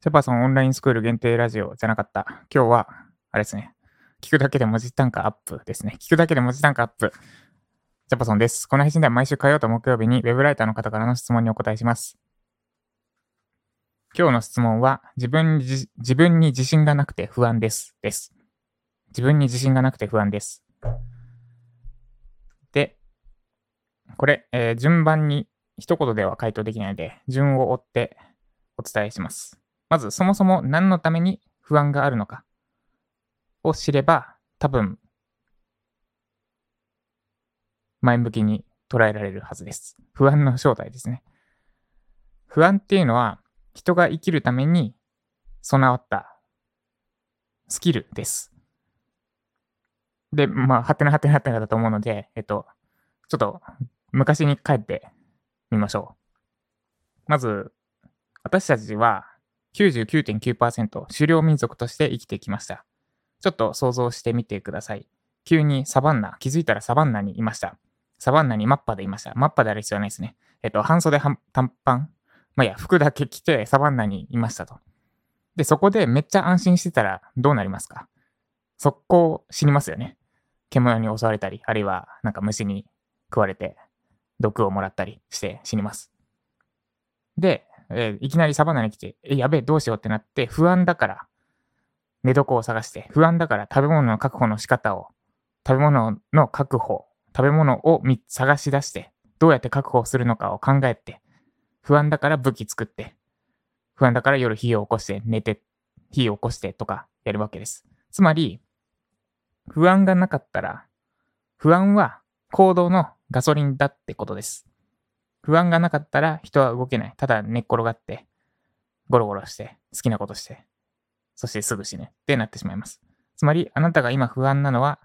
セパソンオンラインスクール限定ラジオじゃなかった。今日は、あれですね。聞くだけで文字単価アップですね。聞くだけで文字単価アップ。ジャパソンです。この配信では毎週火曜と木曜日に Web ライターの方からの質問にお答えします。今日の質問は、自分に自分に自信がなくて不安です。です。自分に自信がなくて不安です。で、これ、えー、順番に一言では回答できないので、順を追ってお伝えします。まずそもそも何のために不安があるのかを知れば多分前向きに捉えられるはずです。不安の正体ですね。不安っていうのは人が生きるために備わったスキルです。で、まあ、はてなはてなはてなだと思うので、えっと、ちょっと昔に帰ってみましょう。まず、私たちは99.9%狩猟民族として生きてきました。ちょっと想像してみてください。急にサバンナ、気づいたらサバンナにいました。サバンナにマッパでいました。マッパである必要はないですね。えっと、半袖短パンまあ、いや、服だけ着てサバンナにいましたと。で、そこでめっちゃ安心してたらどうなりますか？速攻死にますよね。獣に襲われたり、あるいはなんか虫に食われて毒をもらったりして死にます。で、えー、いきなりサバナに来て、え、やべえ、どうしようってなって、不安だから、寝床を探して、不安だから食べ物の確保の仕方を、食べ物の確保、食べ物を探し出して、どうやって確保するのかを考えて、不安だから武器作って、不安だから夜火を起こして寝て、火を起こしてとかやるわけです。つまり、不安がなかったら、不安は行動のガソリンだってことです。不安がなかったら人は動けない。ただ寝っ転がって、ゴロゴロして、好きなことして、そしてすぐ死ぬってなってしまいます。つまり、あなたが今不安なのは、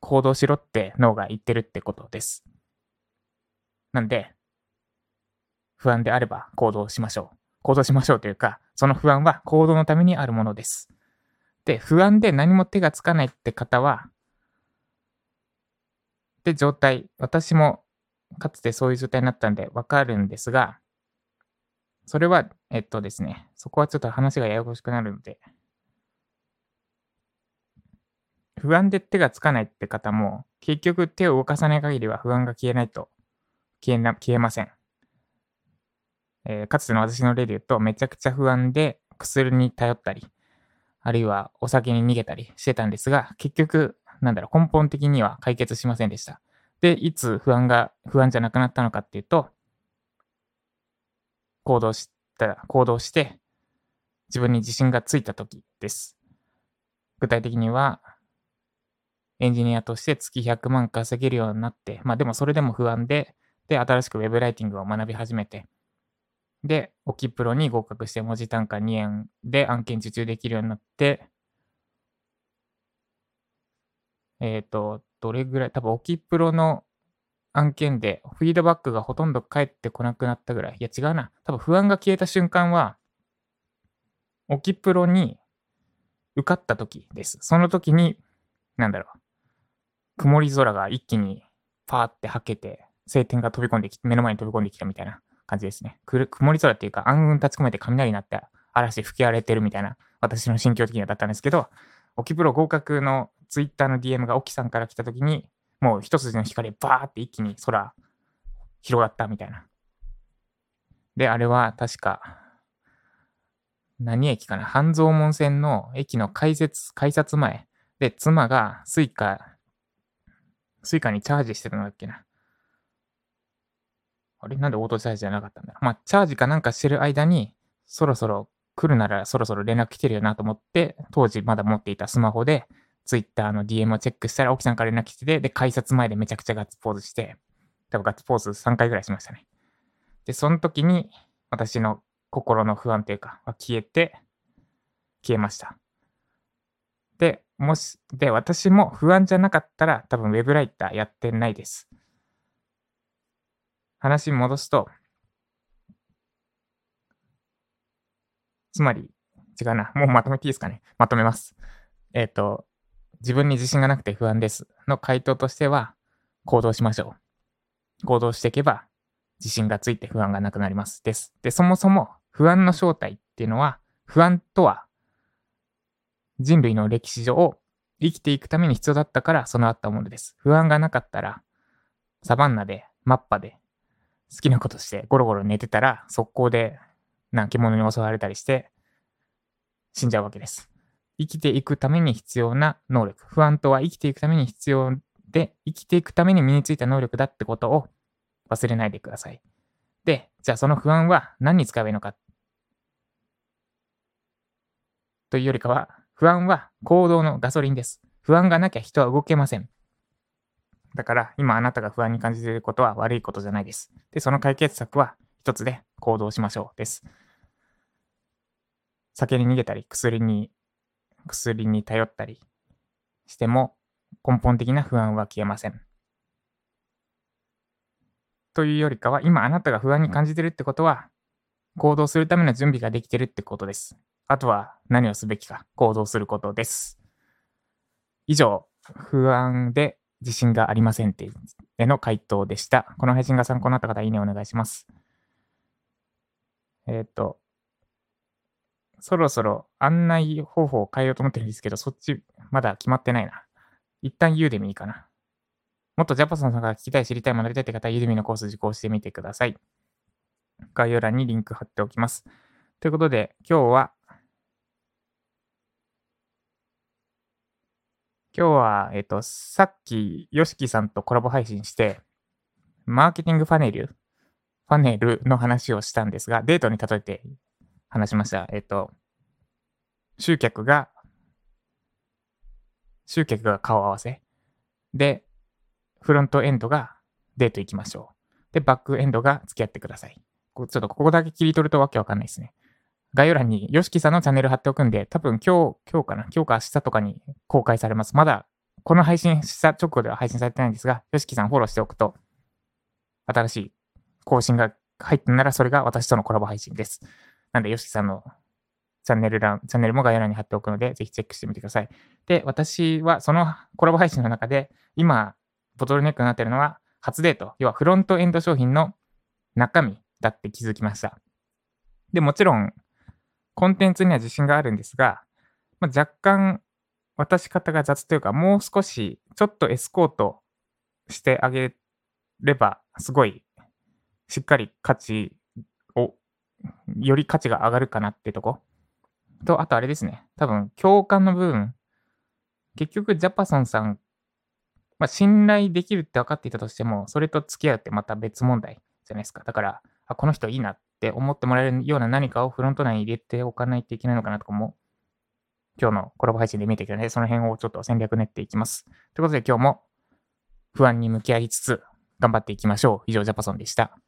行動しろって脳が言ってるってことです。なんで、不安であれば行動しましょう。行動しましょうというか、その不安は行動のためにあるものです。で、不安で何も手がつかないって方は、で、状態、私もかつてそういう状態になったんでわかるんですが、それは、えっとですね、そこはちょっと話がややこしくなるので、不安で手がつかないって方も、結局手を動かさない限りは不安が消えないと消えな消えません。えー、かつての私の例で言うと、めちゃくちゃ不安で薬に頼ったり、あるいはお酒に逃げたりしてたんですが、結局、なんだろう、根本的には解決しませんでした。で、いつ不安が、不安じゃなくなったのかっていうと、行動した、行動して、自分に自信がついた時です。具体的には、エンジニアとして月100万稼げるようになって、まあでもそれでも不安で、で、新しく Web ライティングを学び始めて、で、オキプロに合格して文字単価2円で案件受注できるようになって、えっ、ー、と、どれぐらい、多分、オキプロの案件で、フィードバックがほとんど返ってこなくなったぐらい。いや、違うな。多分、不安が消えた瞬間は、オキプロに受かった時です。その時に、なんだろう。曇り空が一気にパーってはけて、晴天が飛び込んできて、目の前に飛び込んできたみたいな感じですね。く曇り空っていうか、暗雲立ち込めて雷になって嵐吹き荒れてるみたいな、私の心境的にはだったんですけど、オキプロ合格のツイッターの DM が沖さんから来た時に、もう一筋の光バーって一気に空広がったみたいな。で、あれは確か、何駅かな？半蔵門線の駅の改札、改札前で、妻が Suica、Suicaにチャージしてたのだっけな。あれ？なんでオートチャージじゃなかったんだろう。まあ、チャージかなんかしてる間に、そろそろ来るならそろそろ連絡来てるよなと思って、当時まだ持っていたスマホで、ツイッターの DM をチェックしたら、奥さんから連絡来てて、で、改札前でめちゃくちゃガッツポーズして、多分ガッツポーズ3回ぐらいしましたね。で、その時に、私の心の不安というか、は消えて、消えました。で、もし、で、私も不安じゃなかったら、多分 web ライターやってないです。話に戻すと、つまり、違うな。もうまとめていいですかね。まとめます。えっ、ー、と、自分に自信がなくて不安ですの回答としては、行動しましょう。行動していけば、自信がついて不安がなくなります。です。で、そもそも不安の正体っていうのは、不安とは人類の歴史上生きていくために必要だったから備わったものです。不安がなかったら、サバンナで、マッパで、好きなことしてゴロゴロ寝てたら、速攻で、な獣に襲われたりして、死んじゃうわけです。生きていくために必要な能力。不安とは生きていくために必要で、生きていくために身についた能力だってことを忘れないでください。で、じゃあその不安は何に使えばいいのかというよりかは、不安は行動のガソリンです。不安がなきゃ人は動けません。だから今あなたが不安に感じていることは悪いことじゃないです。で、その解決策は一つで行動しましょうです。酒に逃げたり、薬に、薬に頼ったりしても根本的な不安は消えません。というよりかは、今あなたが不安に感じてるってことは、行動するための準備ができてるってことです。あとは何をすべきか、行動することです。以上、不安で自信がありませんってへの回答でした。この配信が参考になった方、いいねお願いします。えっ、と、そろそろ案内方法を変えようと思ってるんですけど、そっちまだ決まってないな。一旦ユーデミいいかな。もっとジャパソンさんが聞きたい、知りたい、学びたいって方はユーデミのコース受講してみてください。概要欄にリンク貼っておきます。ということで、今日は、今日は、えっ、と、さっき、ヨシキさんとコラボ配信して、マーケティングファネル、ファネルの話をしたんですが、デートに例えて話しました。えっ、と、集客が集客が顔合わせ。で、フロントエンドがデート行きましょう。で、バックエンドが付き合ってください。ちょっとここだけ切り取るとわけわかんないですね。概要欄に YOSHIKI さんのチャンネル貼っておくんで、多分今日、今日かな？今日か明日とかに公開されます。まだこの配信した直後では配信されてないんですが、YOSHIKI さんフォローしておくと、新しい更新が入ったならそれが私とのコラボ配信です。なんで YOSHIKI さんのチャンネル欄、チャンネルも概要欄に貼っておくので、ぜひチェックしてみてください。で、私はそのコラボ配信の中で、今、ボトルネックになってるのは、初デート、要はフロントエンド商品の中身だって気づきました。で、もちろん、コンテンツには自信があるんですが、まあ、若干、渡し方が雑というか、もう少し、ちょっとエスコートしてあげれば、すごい、しっかり価値、より価値が上がるかなってとこ？と、あとあれですね。多分、共感の部分。結局、ジャパソンさん、まあ、信頼できるって分かっていたとしても、それと付き合うってまた別問題じゃないですか。だから、あ、この人いいなって思ってもらえるような何かをフロント内に入れておかないといけないのかなとかも、今日のコラボ配信で見てきたので、その辺をちょっと戦略練っていきます。ということで今日も不安に向き合いつつ頑張っていきましょう。以上、ジャパソンでした。